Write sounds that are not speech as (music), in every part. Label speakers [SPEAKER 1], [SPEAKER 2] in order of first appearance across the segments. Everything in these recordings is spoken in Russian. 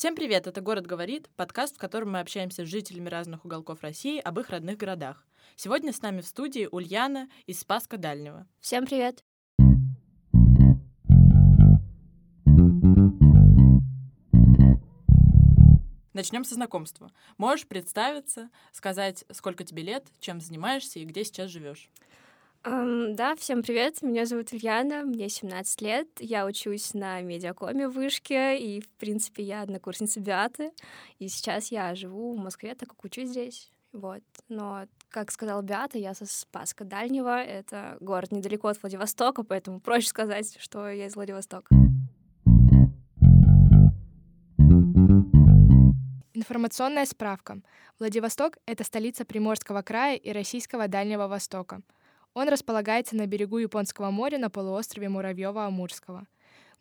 [SPEAKER 1] Всем привет! Это «Город говорит», подкаст, в котором мы общаемся с жителями разных уголков России об их родных городах. Сегодня с нами в студии Ульяна из Спаска Дальнего.
[SPEAKER 2] Всем привет!
[SPEAKER 1] Начнем со знакомства. Можешь представиться, сказать, сколько тебе лет, чем занимаешься и где сейчас живешь?
[SPEAKER 2] Um, да, всем привет, меня зовут Ульяна, мне 17 лет, я учусь на медиакоме в Вышке, и, в принципе, я однокурсница Биаты, и сейчас я живу в Москве, так как учусь здесь, вот. Но, как сказал Биата, я со Спаска Дальнего, это город недалеко от Владивостока, поэтому проще сказать, что я из Владивостока.
[SPEAKER 3] Информационная справка. Владивосток — это столица Приморского края и Российского Дальнего Востока. Он располагается на берегу Японского моря на полуострове Муравьева-Амурского.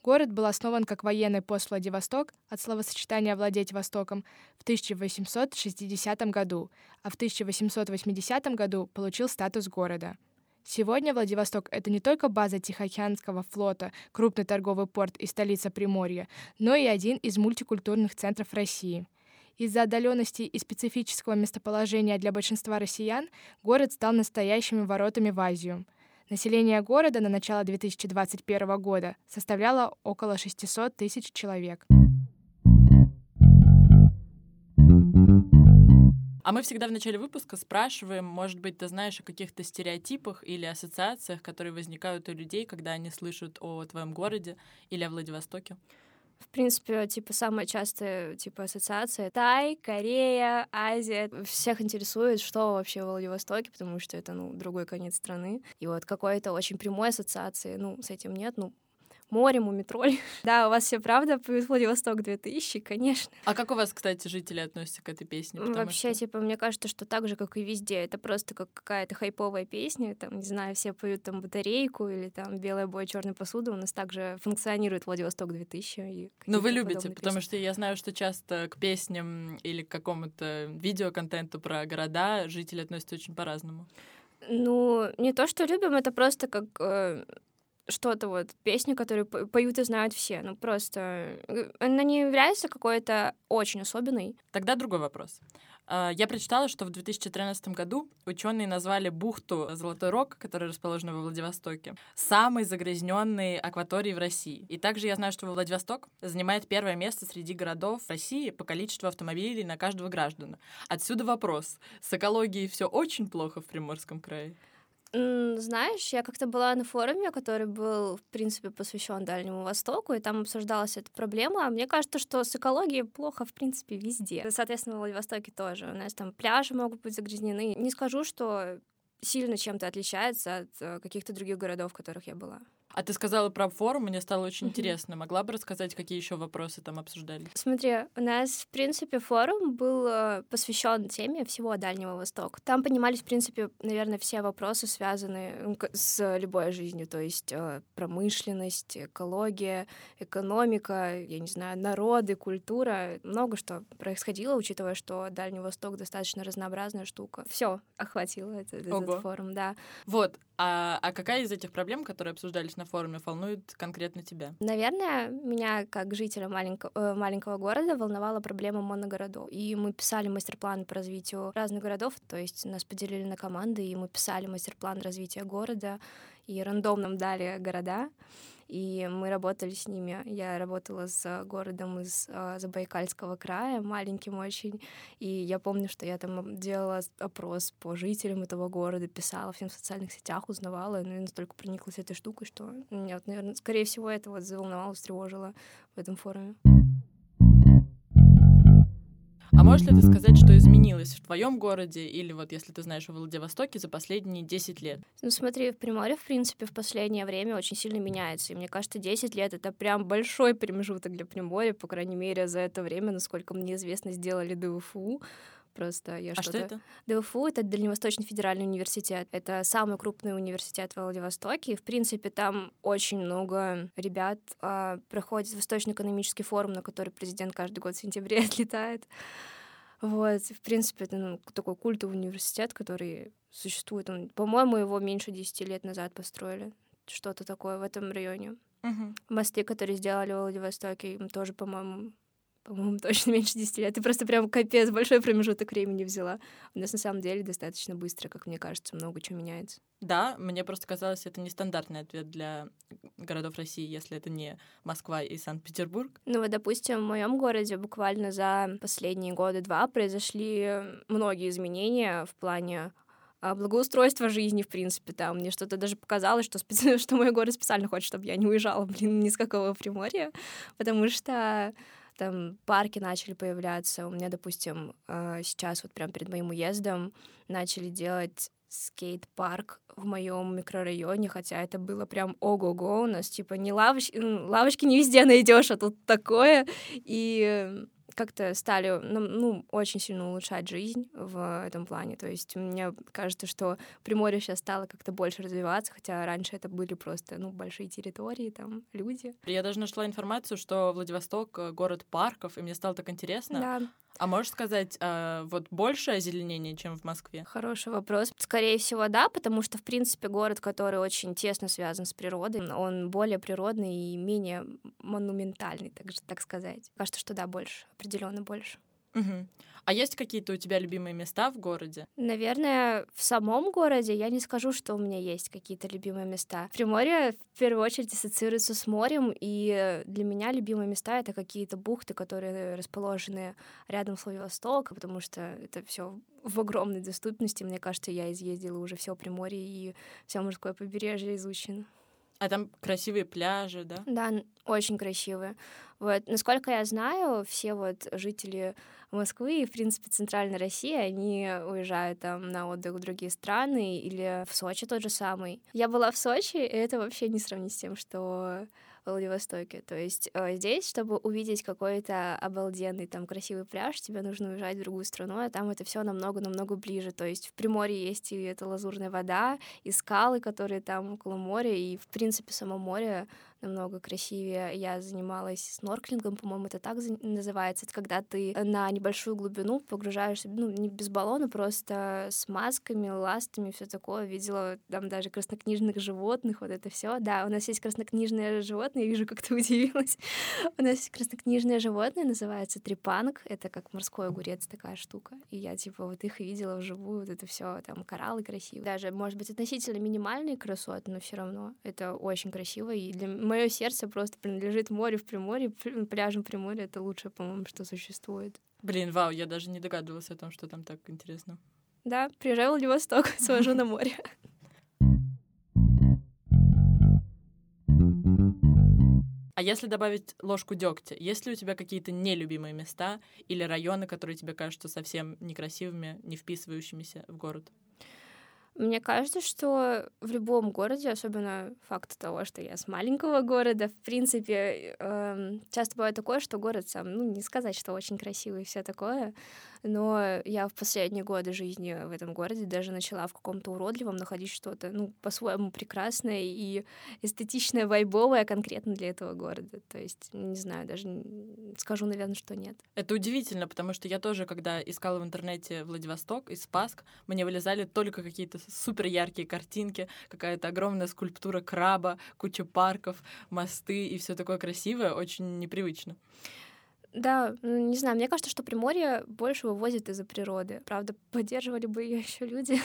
[SPEAKER 3] Город был основан как военный пост Владивосток от словосочетания «владеть Востоком» в 1860 году, а в 1880 году получил статус города. Сегодня Владивосток — это не только база Тихоокеанского флота, крупный торговый порт и столица Приморья, но и один из мультикультурных центров России — из-за отдаленности и специфического местоположения для большинства россиян город стал настоящими воротами в Азию. Население города на начало 2021 года составляло около 600 тысяч человек.
[SPEAKER 1] А мы всегда в начале выпуска спрашиваем, может быть, ты знаешь о каких-то стереотипах или ассоциациях, которые возникают у людей, когда они слышат о твоем городе или о Владивостоке?
[SPEAKER 2] В принципе, типа, самая частая, типа, ассоциация — Тай, Корея, Азия. Всех интересует, что вообще в Владивостоке, потому что это, ну, другой конец страны. И вот какой-то очень прямой ассоциации, ну, с этим нет, ну, море, мумитроль. (laughs) да, у вас все правда, Владивосток 2000, конечно.
[SPEAKER 1] А как у вас, кстати, жители относятся к этой песне?
[SPEAKER 2] Вообще, что... типа, мне кажется, что так же, как и везде, это просто как какая-то хайповая песня, там, не знаю, все поют там батарейку или там белая бой черной посуды, у нас также функционирует Владивосток 2000. И
[SPEAKER 1] Но вы любите, потому что я знаю, что часто к песням или к какому-то видеоконтенту про города жители относятся очень по-разному.
[SPEAKER 2] Ну, не то, что любим, это просто как э, что-то вот, песни, которые поют и знают все. Ну, просто э, она не является какой-то очень особенной.
[SPEAKER 1] Тогда другой вопрос. А, я прочитала, что в 2013 году ученые назвали бухту Золотой Рог, которая расположена во Владивостоке, самой загрязненной акваторией в России. И также я знаю, что Владивосток занимает первое место среди городов России по количеству автомобилей на каждого гражданина. Отсюда вопрос. С экологией все очень плохо в Приморском крае?
[SPEAKER 2] Знаешь, я как-то была на форуме, который был, в принципе, посвящен Дальнему Востоку, и там обсуждалась эта проблема. Мне кажется, что с экологией плохо, в принципе, везде. Соответственно, в Владивостоке тоже. У нас там пляжи могут быть загрязнены. Не скажу, что сильно чем-то отличается от э, каких-то других городов, в которых я была.
[SPEAKER 1] А ты сказала про форум, мне стало очень mm-hmm. интересно. Могла бы рассказать, какие еще вопросы там обсуждали?
[SPEAKER 2] Смотри, у нас, в принципе, форум был э, посвящен теме всего Дальнего Востока. Там поднимались, в принципе, наверное, все вопросы, связанные с любой жизнью, то есть э, промышленность, экология, экономика, я не знаю, народы, культура. Много что происходило, учитывая, что Дальний Восток достаточно разнообразная штука. Все охватило этот, этот форум, да.
[SPEAKER 1] Вот, а, а какая из этих проблем, которые обсуждались на форуме, волнует конкретно тебя?
[SPEAKER 2] Наверное, меня как жителя маленького, э, маленького города волновала проблема моногородов. И мы писали мастер-план по развитию разных городов, то есть нас поделили на команды, и мы писали мастер-план развития города, и рандомно дали города и мы работали с ними. Я работала с городом из э, Забайкальского края, маленьким очень, и я помню, что я там делала опрос по жителям этого города, писала всем в социальных сетях, узнавала, ну и настолько прониклась этой штукой, что меня, вот, наверное, скорее всего, это вот заволновало, встревожило в этом форуме.
[SPEAKER 1] А можешь ли ты сказать, что изменилось в твоем городе или вот если ты знаешь о Владивостоке за последние 10 лет?
[SPEAKER 2] Ну смотри, в Приморье, в принципе, в последнее время очень сильно меняется. И мне кажется, 10 лет — это прям большой промежуток для Приморья, по крайней мере, за это время, насколько мне известно, сделали ДВФУ. Просто я
[SPEAKER 1] а что это?
[SPEAKER 2] ДВФУ — это Дальневосточный федеральный университет. Это самый крупный университет в Владивостоке. В принципе, там очень много ребят а, проходит Восточно-экономический форум, на который президент каждый год в сентябре (laughs) отлетает. Вот, в принципе, это ну, такой культовый университет, который существует. Он, по-моему, его меньше 10 лет назад построили. Что-то такое в этом районе.
[SPEAKER 1] Угу.
[SPEAKER 2] Мосты, которые сделали в Владивостоке, им тоже, по-моему, по-моему, точно меньше 10 лет. Ты просто прям капец, большой промежуток времени взяла. У нас на самом деле достаточно быстро, как мне кажется, много чего меняется.
[SPEAKER 1] Да, мне просто казалось, это нестандартный ответ для городов России, если это не Москва и Санкт-Петербург.
[SPEAKER 2] Ну вот, допустим, в моем городе буквально за последние годы два произошли многие изменения в плане а, благоустройства жизни, в принципе, там. Мне что-то даже показалось, что, специ... (laughs) что мой город специально хочет, чтобы я не уезжала, блин, ни с какого Приморья, потому что там парки начали появляться. У меня, допустим, а, сейчас вот прям перед моим уездом начали делать скейт-парк в моем микрорайоне, хотя это было прям ого-го у нас, типа не лавочки, лавочки не везде найдешь, а тут такое. И как-то стали ну, ну, очень сильно улучшать жизнь в этом плане. То есть мне кажется, что Приморье сейчас стало как-то больше развиваться, хотя раньше это были просто ну, большие территории, там люди.
[SPEAKER 1] Я даже нашла информацию, что Владивосток — город парков, и мне стало так интересно.
[SPEAKER 2] Да.
[SPEAKER 1] А можешь сказать, э, вот больше озеленения, чем в Москве?
[SPEAKER 2] Хороший вопрос. Скорее всего, да, потому что, в принципе, город, который очень тесно связан с природой, он более природный и менее монументальный, так, так сказать. Кажется, что да, больше, определенно больше.
[SPEAKER 1] Угу. А есть какие-то у тебя любимые места в городе?
[SPEAKER 2] Наверное, в самом городе я не скажу, что у меня есть какие-то любимые места. Приморье в первую очередь ассоциируется с морем, и для меня любимые места — это какие-то бухты, которые расположены рядом с Владивостоком, потому что это все в огромной доступности. Мне кажется, я изъездила уже все Приморье, и все морское побережье изучено.
[SPEAKER 1] А там красивые пляжи, да?
[SPEAKER 2] Да, очень красивые. Вот, насколько я знаю, все вот жители Москвы и, в принципе, Центральной России, они уезжают там на отдых в другие страны или в Сочи тот же самый. Я была в Сочи, и это вообще не сравнить с тем, что Владивостоке. То есть э, здесь, чтобы увидеть какой-то обалденный там красивый пляж, тебе нужно уезжать в другую страну, а там это все намного-намного ближе. То есть в Приморье есть и эта лазурная вода, и скалы, которые там около моря, и в принципе само море намного красивее. Я занималась снорклингом, по-моему, это так называется. Это когда ты на небольшую глубину погружаешься, ну, не без баллона, просто с масками, ластами, все такое. Видела там даже краснокнижных животных, вот это все. Да, у нас есть краснокнижные животные, я вижу, как ты (laughs) удивилась. у нас есть краснокнижное животное, называется трепанг. Это как морской огурец, такая штука. И я, типа, вот их видела вживую, вот это все, там, кораллы красивые. Даже, может быть, относительно минимальные красоты, но все равно это очень красиво. И для мое сердце просто принадлежит морю в Приморье, пляжам Приморья. Это лучшее, по-моему, что существует.
[SPEAKER 1] Блин, вау, я даже не догадывалась о том, что там так интересно.
[SPEAKER 2] Да, приезжай в Владивосток, (laughs) свожу на море.
[SPEAKER 1] А если добавить ложку дегтя, есть ли у тебя какие-то нелюбимые места или районы, которые тебе кажутся совсем некрасивыми, не вписывающимися в город?
[SPEAKER 2] Мне кажется, что в любом городе, особенно факт того, что я с маленького города, в принципе, э, часто бывает такое, что город сам, ну, не сказать, что очень красивый и все такое, но я в последние годы жизни в этом городе даже начала в каком-то уродливом находить что-то, ну, по-своему прекрасное и эстетичное, вайбовое конкретно для этого города. То есть, не знаю, даже скажу, наверное, что нет.
[SPEAKER 1] Это удивительно, потому что я тоже, когда искала в интернете Владивосток и Спаск, мне вылезали только какие-то супер яркие картинки, какая-то огромная скульптура краба, куча парков, мосты и все такое красивое, очень непривычно.
[SPEAKER 2] Да, ну, не знаю, мне кажется, что Приморье больше вывозит из-за природы. Правда, поддерживали бы ее (laughs) еще люди.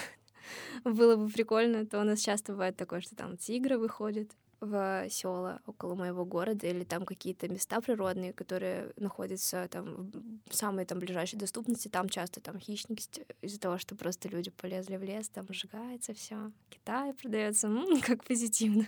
[SPEAKER 2] Было бы прикольно, то у нас часто бывает такое, что там тигры выходят в села около моего города или там какие-то места природные, которые находятся там в самой там ближайшей доступности, там часто там хищники из-за того, что просто люди полезли в лес, там сжигается все. Китай продается, (laughs) как позитивно.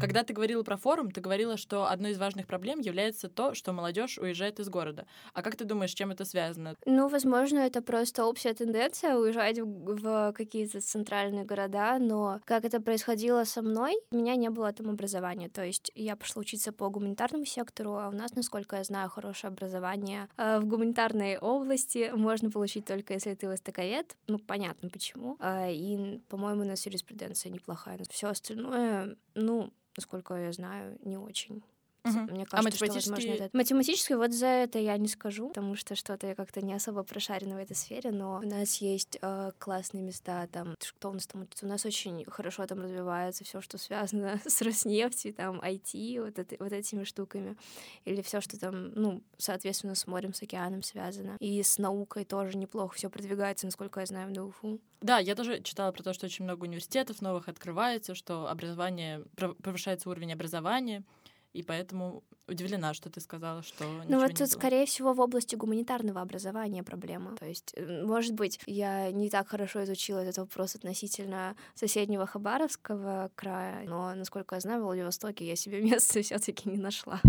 [SPEAKER 1] Когда ты говорила про форум, ты говорила, что одной из важных проблем является то, что молодежь уезжает из города. А как ты думаешь, с чем это связано?
[SPEAKER 2] Ну, возможно, это просто общая тенденция уезжать в, какие-то центральные города, но как это происходило со мной, у меня не было там образования. То есть я пошла учиться по гуманитарному сектору, а у нас, насколько я знаю, хорошее образование э, в гуманитарной области можно получить только если ты востоковед. Ну, понятно почему. Э, и, по-моему, у нас юриспруденция неплохая. Все остальное, ну, насколько я знаю, не очень.
[SPEAKER 1] Мгм.
[SPEAKER 2] Мне
[SPEAKER 1] А
[SPEAKER 2] кажется, что, возможно,
[SPEAKER 1] математический-
[SPEAKER 2] это... Математически вот за это я не скажу, потому что что-то я как-то не особо прошарена в этой сфере, но у нас есть э, классные места, там, что у нас там, учится? у нас очень хорошо там развивается все, что связано (laughs) с Роснефтью, там, IT, вот, это, вот этими штуками, или все, что там, ну, соответственно, с морем, с океаном связано. И с наукой тоже неплохо все продвигается, насколько я знаю, в ДУФУ.
[SPEAKER 1] Да, я тоже читала про то, что очень много университетов новых открывается, что образование, повышается уровень образования, и поэтому удивлена, что ты сказала, что
[SPEAKER 2] Ну вот тут,
[SPEAKER 1] было.
[SPEAKER 2] скорее всего, в области гуманитарного образования проблема. То есть, может быть, я не так хорошо изучила этот вопрос относительно соседнего Хабаровского края, но, насколько я знаю, в Владивостоке я себе (laughs) место все таки не нашла.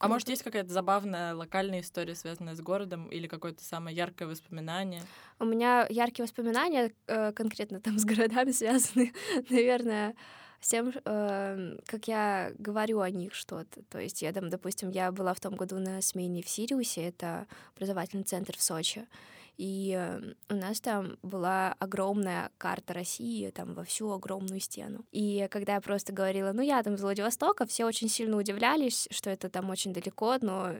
[SPEAKER 1] А может, есть какая-то забавная локальная история, связанная с городом, или какое-то самое яркое воспоминание?
[SPEAKER 2] У меня яркие воспоминания э, конкретно там с городами (laughs) связаны, наверное, с тем, э, как я говорю о них что-то. То есть я там, допустим, я была в том году на смене в Сириусе, это образовательный центр в Сочи, и э, у нас там была огромная карта России, там во всю огромную стену. И когда я просто говорила, ну я там из Владивостока, все очень сильно удивлялись, что это там очень далеко, но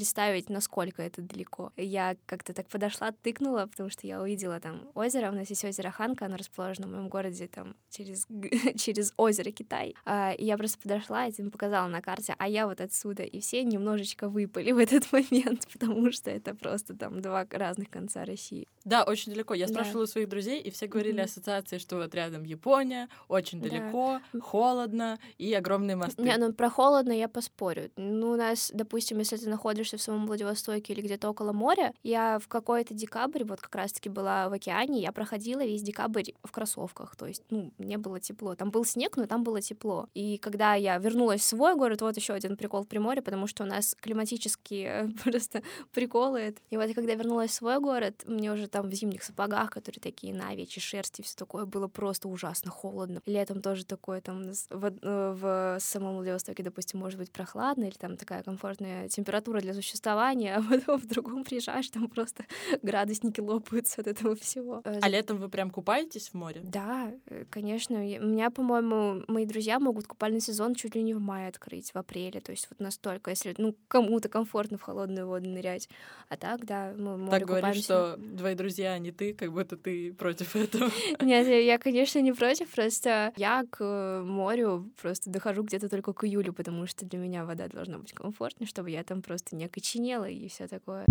[SPEAKER 2] представить, насколько это далеко. Я как-то так подошла, тыкнула, потому что я увидела там озеро, у нас есть озеро Ханка, оно расположено в моем городе там через, (laughs) через озеро Китай. А, и я просто подошла и им показала на карте, а я вот отсюда, и все немножечко выпали в этот (laughs) момент, потому что это просто там два разных конца России.
[SPEAKER 1] Да, очень далеко. Я
[SPEAKER 2] Да.
[SPEAKER 1] спрашивала у своих друзей, и все говорили
[SPEAKER 2] Мгм.
[SPEAKER 1] ассоциации, что вот рядом Япония, очень
[SPEAKER 2] Да.
[SPEAKER 1] далеко, холодно и огромные мосты.
[SPEAKER 2] Не, ну про холодно я поспорю. Ну, у нас, допустим, если ты находишься в самом Владивостоке или где-то около моря, я в какой-то декабрь, вот как раз-таки была в океане, я проходила весь декабрь в кроссовках, то есть, ну, мне было тепло. Там был снег, но там было тепло. И когда я вернулась в свой город, вот еще один прикол в Приморье, потому что у нас климатические (laughs) просто приколы. И вот когда вернулась в свой город, мне уже там в зимних сапогах, которые такие на овечьей шерсти, все такое, было просто ужасно холодно. Летом тоже такое там в, э, в самом Владивостоке, допустим, может быть прохладно или там такая комфортная температура для существования, (laughs) а потом в другом приезжаешь, там просто (laughs) градусники лопаются от этого всего. Э,
[SPEAKER 1] А летом вы прям купаетесь в море?
[SPEAKER 2] да, э, конечно. У меня, по-моему, мои друзья могут купальный сезон чуть ли не в мае открыть, в апреле. То есть вот настолько, если ну, кому-то комфортно в холодную воду нырять. А так, да, мы в море
[SPEAKER 1] Так говоришь, что твои друзья, а не ты, как будто ты против этого. (laughs)
[SPEAKER 2] Нет, я, я, конечно, не против, просто я к э, морю просто дохожу где-то только к июлю, потому что для меня вода должна быть комфортной, чтобы я там просто не окоченела и все такое.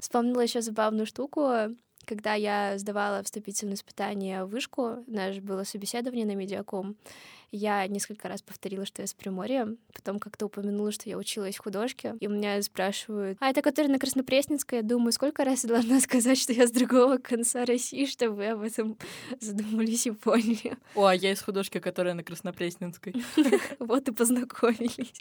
[SPEAKER 2] Вспомнила еще забавную штуку. Когда я сдавала вступительные испытания в вышку, у нас было собеседование на медиаком, я несколько раз повторила, что я с Приморья, потом как-то упомянула, что я училась в художке, и у меня спрашивают, а это который на Краснопресненской? Я думаю, сколько раз я должна (laughs) сказать, что я с другого конца России, чтобы вы об этом (laughs) задумались и поняли.
[SPEAKER 1] О, а я из художки, которая на Краснопресненской. (laughs)
[SPEAKER 2] Вот и познакомились.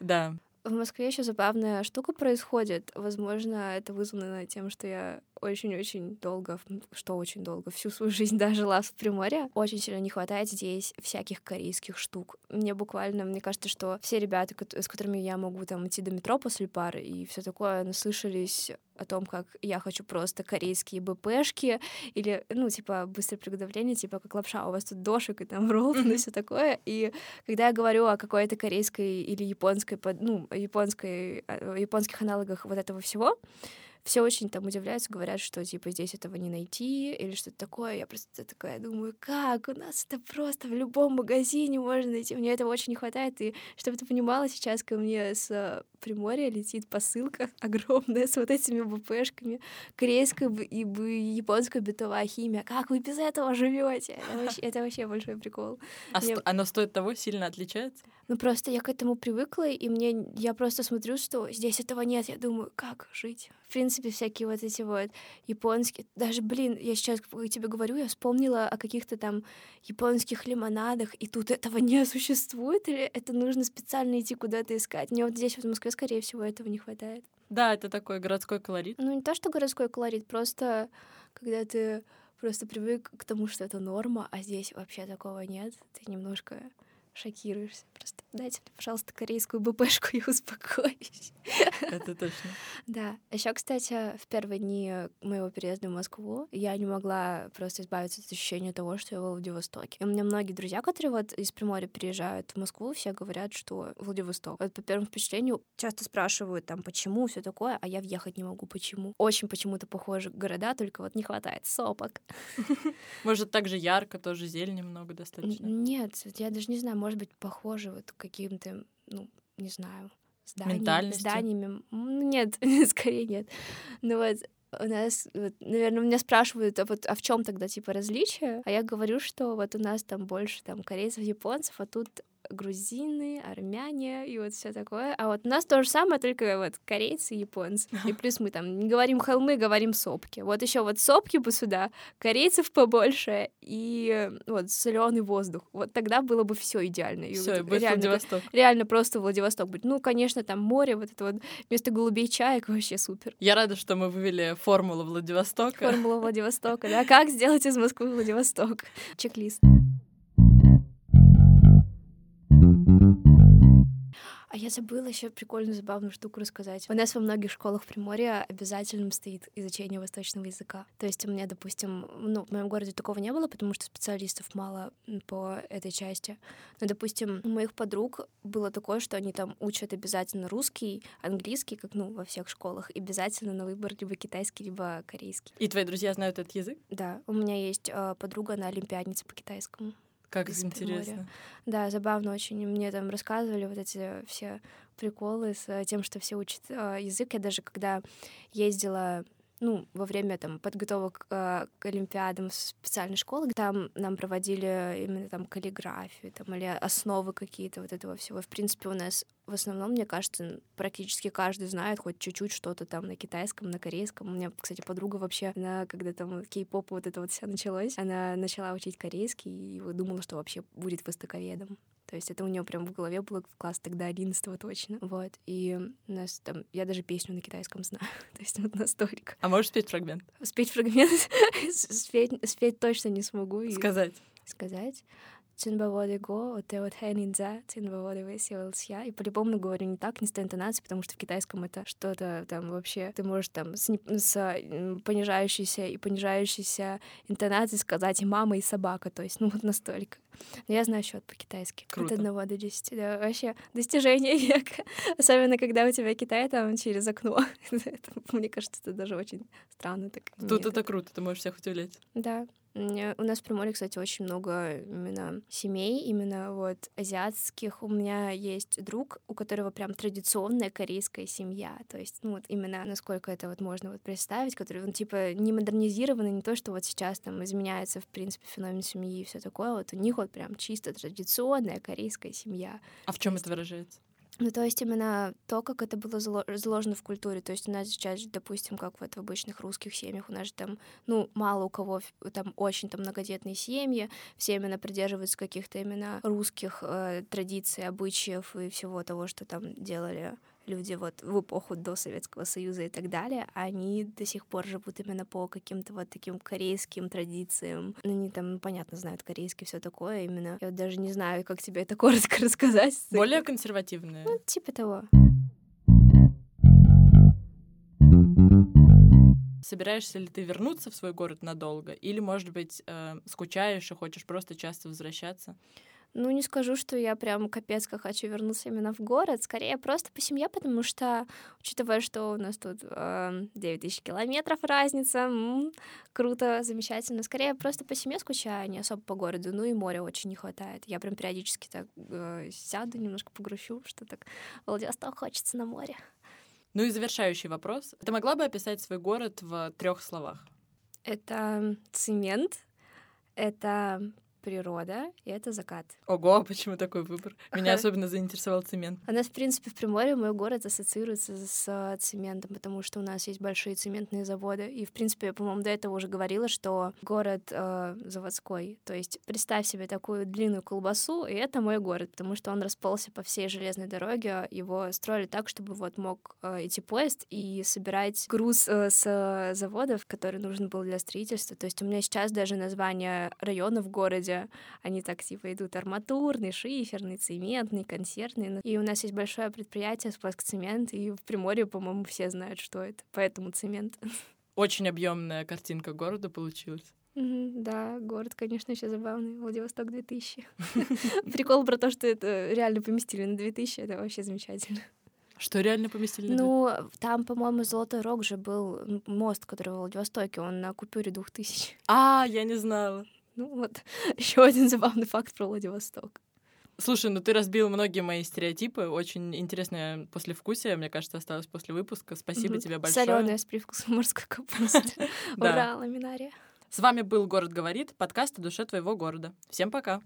[SPEAKER 1] Да.
[SPEAKER 2] В Москве еще забавная штука происходит. Возможно, это вызвано тем, что я очень-очень долго, что очень долго, всю свою жизнь, да, жила в Приморье. Очень сильно не хватает здесь всяких корейских штук. Мне буквально, мне кажется, что все ребята, с которыми я могу там идти до метро после пары и все такое, наслышались о том, как я хочу просто корейские БПшки или, ну, типа, быстрое приготовление, типа, как лапша, у вас тут дошек и там роллтон и все такое. И когда я говорю о какой-то корейской или японской, ну, японской, японских аналогах вот этого всего, все очень там удивляются, говорят, что типа здесь этого не найти или что-то такое. Я просто такая думаю, как? У нас это просто в любом магазине можно найти. Мне этого очень не хватает. И чтобы ты понимала, сейчас ко мне с э, Приморья летит посылка (laughs) огромная с вот этими БПшками. Корейская б- и японская бытовая химия. Как вы без этого живете? Это вообще, это вообще большой прикол.
[SPEAKER 1] А
[SPEAKER 2] Мне-
[SPEAKER 1] сто- оно стоит того, сильно отличается?
[SPEAKER 2] Ну просто я к этому привыкла, и мне я просто смотрю, что здесь этого нет. Я думаю, как жить? В принципе, всякие вот эти вот японские. Даже, блин, я сейчас тебе говорю, я вспомнила о каких-то там японских лимонадах, и тут этого не существует, или это нужно специально идти куда-то искать. Мне вот здесь вот в Москве, скорее всего, этого не хватает.
[SPEAKER 1] Да, это такой городской колорит.
[SPEAKER 2] Ну, не то, что городской колорит, просто когда ты просто привык к тому, что это норма, а здесь вообще такого нет, ты немножко шокируешься. Просто дайте мне, пожалуйста, корейскую БПшку и успокоюсь.
[SPEAKER 1] Это точно.
[SPEAKER 2] Да. Еще, кстати, в первые дни моего переезда в Москву я не могла просто избавиться от ощущения того, что я в Владивостоке. И у меня многие друзья, которые вот из Приморья приезжают в Москву, все говорят, что Владивосток. Вот по первому впечатлению часто спрашивают там, почему, все такое, а я въехать не могу, почему. Очень почему-то похожи города, только вот не хватает сопок. (laughs)
[SPEAKER 1] Может, также ярко, тоже зелени много достаточно?
[SPEAKER 2] Нет, я даже не знаю, может быть, похоже вот каким-то, ну, не знаю, зданиями. зданиями. (laughs) Нет, скорее нет. Ну вот, у нас, вот, наверное, меня спрашивают, а вот а в чем тогда типа различие? А я говорю, что вот у нас там больше там корейцев, японцев, а тут грузины, армяне и вот все такое. А вот у нас то же самое, только вот корейцы и японцы. И (laughs) плюс мы там не говорим холмы, говорим сопки. Вот еще вот сопки бы сюда, корейцев побольше и вот соленый воздух. Вот тогда было бы все идеально.
[SPEAKER 1] Все,
[SPEAKER 2] вот,
[SPEAKER 1] реально, Владивосток.
[SPEAKER 2] Реально просто Владивосток будет. Ну, конечно, там море, вот это вот вместо голубей чаек вообще супер.
[SPEAKER 1] Я рада, что мы вывели формулу Владивостока.
[SPEAKER 2] Формулу Владивостока, да. Как сделать из Москвы Владивосток? (laughs) Чек-лист. А я забыла еще прикольную, забавную штуку рассказать. У нас во многих школах Приморья обязательным стоит изучение восточного языка. То есть у меня, допустим, ну, в моем городе такого не было, потому что специалистов мало по этой части. Но, допустим, у моих подруг было такое, что они там учат обязательно русский, английский, как, ну, во всех школах, и обязательно на выбор либо китайский, либо корейский.
[SPEAKER 1] И твои друзья знают этот язык?
[SPEAKER 2] Да. У меня есть э, подруга, на олимпиадница по китайскому.
[SPEAKER 1] Как интересно.
[SPEAKER 2] Да, забавно очень. Мне там рассказывали вот эти все приколы с э, тем, что все учат э, язык. Я даже когда ездила ну, во время там подготовок э, к Олимпиадам в специальной школы, там нам проводили именно там каллиграфию там, или основы какие-то вот этого всего. В принципе, у нас в основном, мне кажется, практически каждый знает хоть чуть-чуть что-то там на китайском, на корейском. У меня, кстати, подруга вообще, она, когда там кей-поп вот это вот все началось, она начала учить корейский и думала, что вообще будет востоковедом. То есть это у нее прям в голове было в класс тогда 11 точно. Вот. И у нас там... Я даже песню на китайском знаю. (laughs) То есть вот настолько.
[SPEAKER 1] А можешь спеть фрагмент?
[SPEAKER 2] Спеть фрагмент? (laughs) спеть, спеть точно не смогу.
[SPEAKER 1] Сказать.
[SPEAKER 2] Сказать. Цинбаводиго, те вот хэнинза, цинбаводивы силсья. И по-любому говорю не так, не с той интонацией, потому что в китайском это что-то там вообще... Ты можешь там с, не, с понижающейся и понижающейся интонацией сказать и мама, и собака. То есть, ну вот настолько. Но я знаю счет по-китайски.
[SPEAKER 1] Круто.
[SPEAKER 2] От одного до десяти. Да, вообще достижение (laughs) века. Особенно, когда у тебя Китай там через окно. (laughs) это, мне кажется, это даже очень странно. Так,
[SPEAKER 1] Тут это круто, ты можешь всех удивлять.
[SPEAKER 2] Да. У нас в Приморье, кстати, очень много именно семей, именно вот азиатских. У меня есть друг, у которого прям традиционная корейская семья. То есть, ну вот именно насколько это вот можно вот представить, который, он типа не модернизированный, не то, что вот сейчас там изменяется, в принципе, феномен семьи и все такое. Вот у них вот прям чисто традиционная корейская семья.
[SPEAKER 1] А в чем это выражается?
[SPEAKER 2] Ну, то есть именно то, как это было заложено в культуре. То есть у нас сейчас, допустим, как вот в обычных русских семьях, у нас же там, ну, мало у кого там очень там многодетные семьи, все именно придерживаются каких-то именно русских э, традиций, обычаев и всего того, что там делали люди вот в эпоху до Советского Союза и так далее, они до сих пор живут именно по каким-то вот таким корейским традициям. Они там, ну, понятно, знают корейский, все такое именно. Я вот даже не знаю, как тебе это (laughs) коротко рассказать.
[SPEAKER 1] Более консервативные.
[SPEAKER 2] Ну, типа того.
[SPEAKER 1] Собираешься ли ты вернуться в свой город надолго? Или, может быть, э, скучаешь и хочешь просто часто возвращаться?
[SPEAKER 2] Ну, не скажу, что я прям капец как хочу вернуться именно в город. Скорее, просто по семье, потому что, учитывая, что у нас тут э, 9 тысяч километров разница, м-м, круто, замечательно. Скорее, просто по семье скучаю, не особо по городу. Ну и моря очень не хватает. Я прям периодически так э, сяду, немножко погрущу, что так Владивосток хочется на море.
[SPEAKER 1] Ну и завершающий вопрос. Ты могла бы описать свой город в трех словах?
[SPEAKER 2] Это цемент, это природа, и это закат.
[SPEAKER 1] Ого, (laughs) почему такой выбор? Меня особенно заинтересовал цемент.
[SPEAKER 2] У нас, в принципе, в Приморье мой город ассоциируется с цементом, потому что у нас есть большие цементные заводы. И, в принципе, я, по-моему, до этого уже говорила, что город э, заводской. То есть представь себе такую длинную колбасу, и это мой город, потому что он расползся по всей железной дороге. Его строили так, чтобы вот мог э, идти поезд и собирать груз э, с заводов, который нужен был для строительства. То есть у меня сейчас даже название района в городе они так типа идут арматурный, шиферный, цементный, консервный. И у нас есть большое предприятие Сплэскцемент, и в Приморье, по-моему, все знают, что это, поэтому цемент. (laughs)
[SPEAKER 1] Очень объемная картинка города получилась.
[SPEAKER 2] Да, город, конечно, еще забавный. Владивосток 2000. (laughs) Прикол про то, что это реально поместили на 2000, это вообще замечательно.
[SPEAKER 1] Что реально поместили
[SPEAKER 2] Ну, там, по-моему, Золотой Рог же был мост, который в Владивостоке, он на купюре двух тысяч.
[SPEAKER 1] А, я не знала.
[SPEAKER 2] Ну вот, (laughs) еще один забавный факт про Владивосток.
[SPEAKER 1] Слушай, ну ты разбил многие мои стереотипы. Очень интересное послевкусие, мне кажется, осталось после выпуска. Спасибо тебе большое.
[SPEAKER 2] Соленая с привкусом морской (laughs) капусты. Ура, ламинария.
[SPEAKER 1] С вами был «Город говорит», подкаст о душе твоего города. Всем пока!